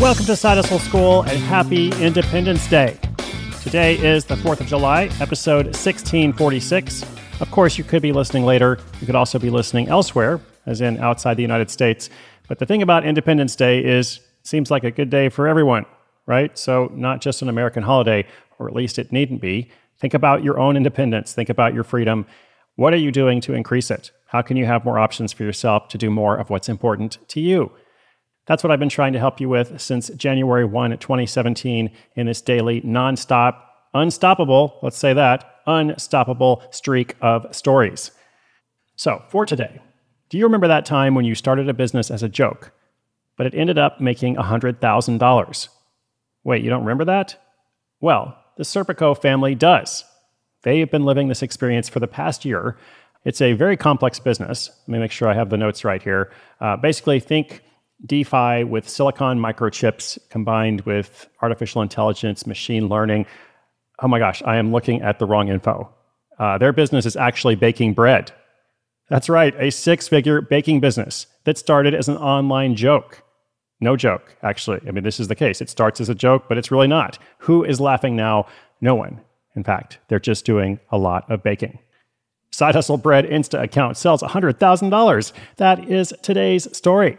Welcome to Side Hustle School and happy Independence Day. Today is the 4th of July, episode 1646. Of course, you could be listening later. You could also be listening elsewhere, as in outside the United States. But the thing about Independence Day is it seems like a good day for everyone, right? So, not just an American holiday, or at least it needn't be. Think about your own independence, think about your freedom. What are you doing to increase it? How can you have more options for yourself to do more of what's important to you? That's what I've been trying to help you with since January 1, 2017, in this daily, nonstop, unstoppable, let's say that, unstoppable streak of stories. So, for today, do you remember that time when you started a business as a joke, but it ended up making $100,000? Wait, you don't remember that? Well, the Serpico family does. They have been living this experience for the past year. It's a very complex business. Let me make sure I have the notes right here. Uh, basically, think DeFi with silicon microchips combined with artificial intelligence, machine learning. Oh my gosh, I am looking at the wrong info. Uh, their business is actually baking bread. That's right, a six figure baking business that started as an online joke. No joke, actually. I mean, this is the case. It starts as a joke, but it's really not. Who is laughing now? No one. In fact, they're just doing a lot of baking. Side Hustle Bread Insta account sells $100,000. That is today's story.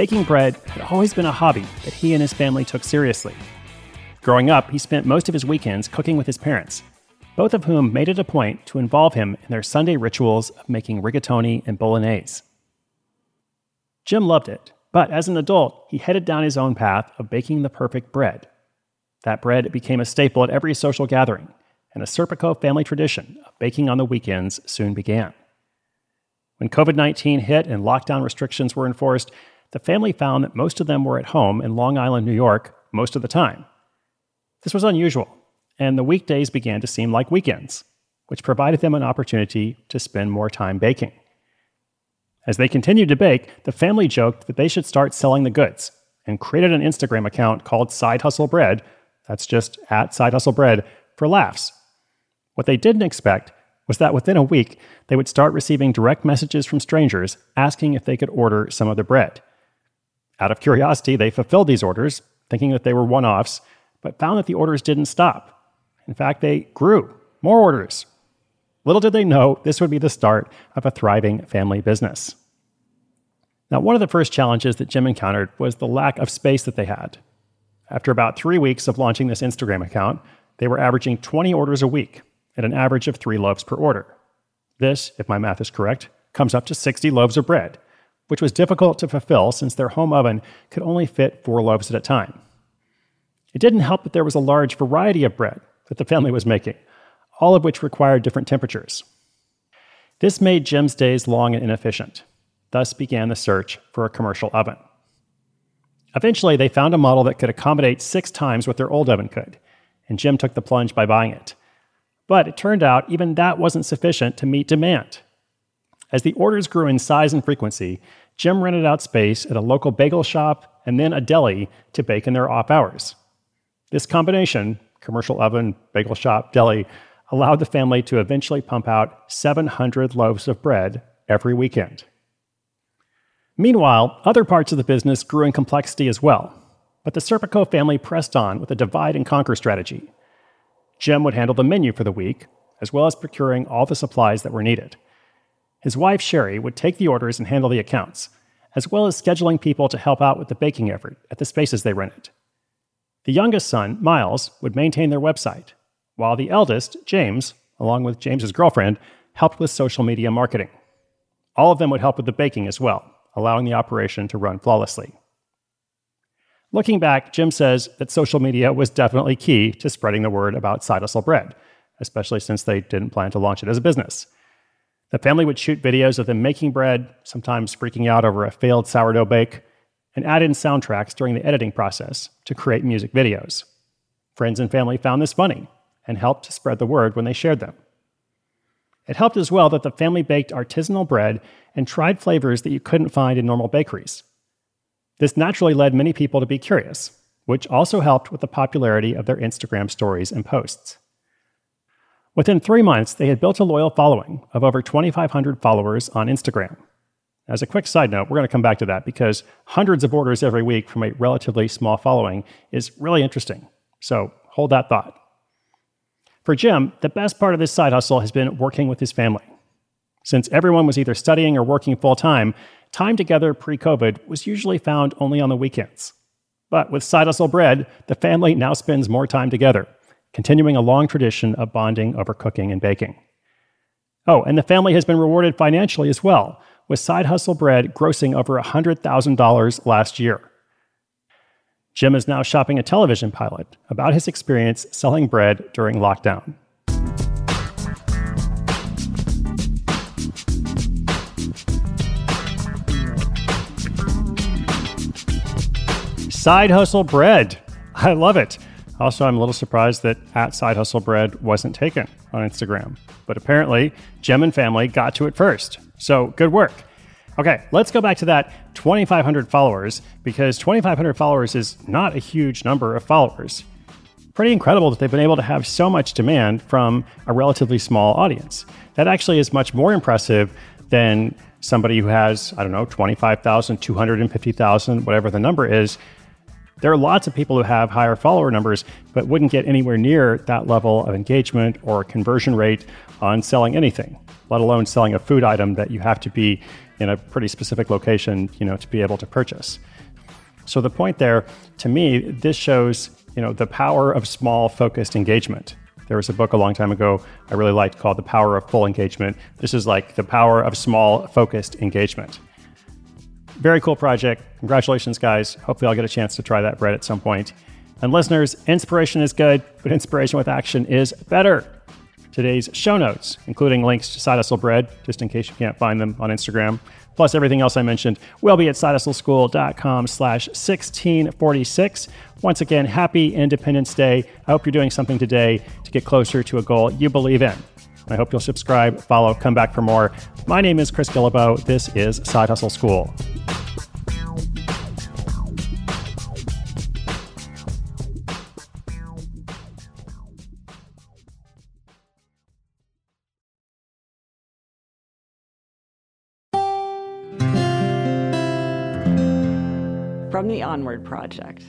baking bread had always been a hobby that he and his family took seriously. Growing up, he spent most of his weekends cooking with his parents, both of whom made it a point to involve him in their Sunday rituals of making rigatoni and bolognese. Jim loved it, but as an adult, he headed down his own path of baking the perfect bread. That bread became a staple at every social gathering, and a Serpico family tradition of baking on the weekends soon began. When COVID 19 hit and lockdown restrictions were enforced, the family found that most of them were at home in Long Island, New York, most of the time. This was unusual, and the weekdays began to seem like weekends, which provided them an opportunity to spend more time baking. As they continued to bake, the family joked that they should start selling the goods and created an Instagram account called Side Hustle Bread, that's just at Side Hustle Bread, for laughs. What they didn't expect was that within a week, they would start receiving direct messages from strangers asking if they could order some of the bread. Out of curiosity, they fulfilled these orders, thinking that they were one offs, but found that the orders didn't stop. In fact, they grew more orders. Little did they know this would be the start of a thriving family business. Now, one of the first challenges that Jim encountered was the lack of space that they had. After about three weeks of launching this Instagram account, they were averaging 20 orders a week at an average of three loaves per order. This, if my math is correct, comes up to 60 loaves of bread, which was difficult to fulfill since their home oven could only fit four loaves at a time. It didn't help that there was a large variety of bread that the family was making, all of which required different temperatures. This made Jim's days long and inefficient. Thus began the search for a commercial oven. Eventually, they found a model that could accommodate six times what their old oven could, and Jim took the plunge by buying it. But it turned out even that wasn't sufficient to meet demand. As the orders grew in size and frequency, Jim rented out space at a local bagel shop and then a deli to bake in their off hours. This combination, commercial oven, bagel shop, deli, allowed the family to eventually pump out 700 loaves of bread every weekend. Meanwhile, other parts of the business grew in complexity as well, but the Serpico family pressed on with a divide and conquer strategy. Jim would handle the menu for the week, as well as procuring all the supplies that were needed. His wife, Sherry, would take the orders and handle the accounts, as well as scheduling people to help out with the baking effort at the spaces they rented. The youngest son, Miles, would maintain their website, while the eldest, James, along with James's girlfriend, helped with social media marketing. All of them would help with the baking as well, allowing the operation to run flawlessly. Looking back, Jim says that social media was definitely key to spreading the word about side hustle bread, especially since they didn't plan to launch it as a business. The family would shoot videos of them making bread, sometimes freaking out over a failed sourdough bake, and add in soundtracks during the editing process to create music videos. Friends and family found this funny and helped to spread the word when they shared them. It helped as well that the family baked artisanal bread and tried flavors that you couldn't find in normal bakeries. This naturally led many people to be curious, which also helped with the popularity of their Instagram stories and posts. Within three months, they had built a loyal following of over 2,500 followers on Instagram. As a quick side note, we're going to come back to that because hundreds of orders every week from a relatively small following is really interesting. So hold that thought. For Jim, the best part of this side hustle has been working with his family. Since everyone was either studying or working full time, time together pre COVID was usually found only on the weekends. But with Side Hustle Bread, the family now spends more time together, continuing a long tradition of bonding over cooking and baking. Oh, and the family has been rewarded financially as well, with Side Hustle Bread grossing over $100,000 last year. Jim is now shopping a television pilot about his experience selling bread during lockdown. Side Hustle Bread. I love it. Also, I'm a little surprised that at Side Hustle Bread wasn't taken on Instagram. But apparently, Jim and family got to it first. So good work. Okay, let's go back to that 2,500 followers because 2,500 followers is not a huge number of followers. Pretty incredible that they've been able to have so much demand from a relatively small audience. That actually is much more impressive than somebody who has, I don't know, 25,000, 250,000, whatever the number is. There are lots of people who have higher follower numbers, but wouldn't get anywhere near that level of engagement or conversion rate on selling anything, let alone selling a food item that you have to be in a pretty specific location, you know, to be able to purchase. So the point there, to me, this shows, you know, the power of small focused engagement. There was a book a long time ago I really liked called The Power of Full Engagement. This is like the power of small focused engagement. Very cool project. Congratulations, guys. Hopefully, I'll get a chance to try that bread at some point. And listeners, inspiration is good, but inspiration with action is better today's show notes, including links to Side Hustle Bread, just in case you can't find them on Instagram, plus everything else I mentioned, will be at sidehustleschool.com slash 1646. Once again, happy Independence Day. I hope you're doing something today to get closer to a goal you believe in. I hope you'll subscribe, follow, come back for more. My name is Chris Guillebeau. This is Side Hustle School. from the Onward Project.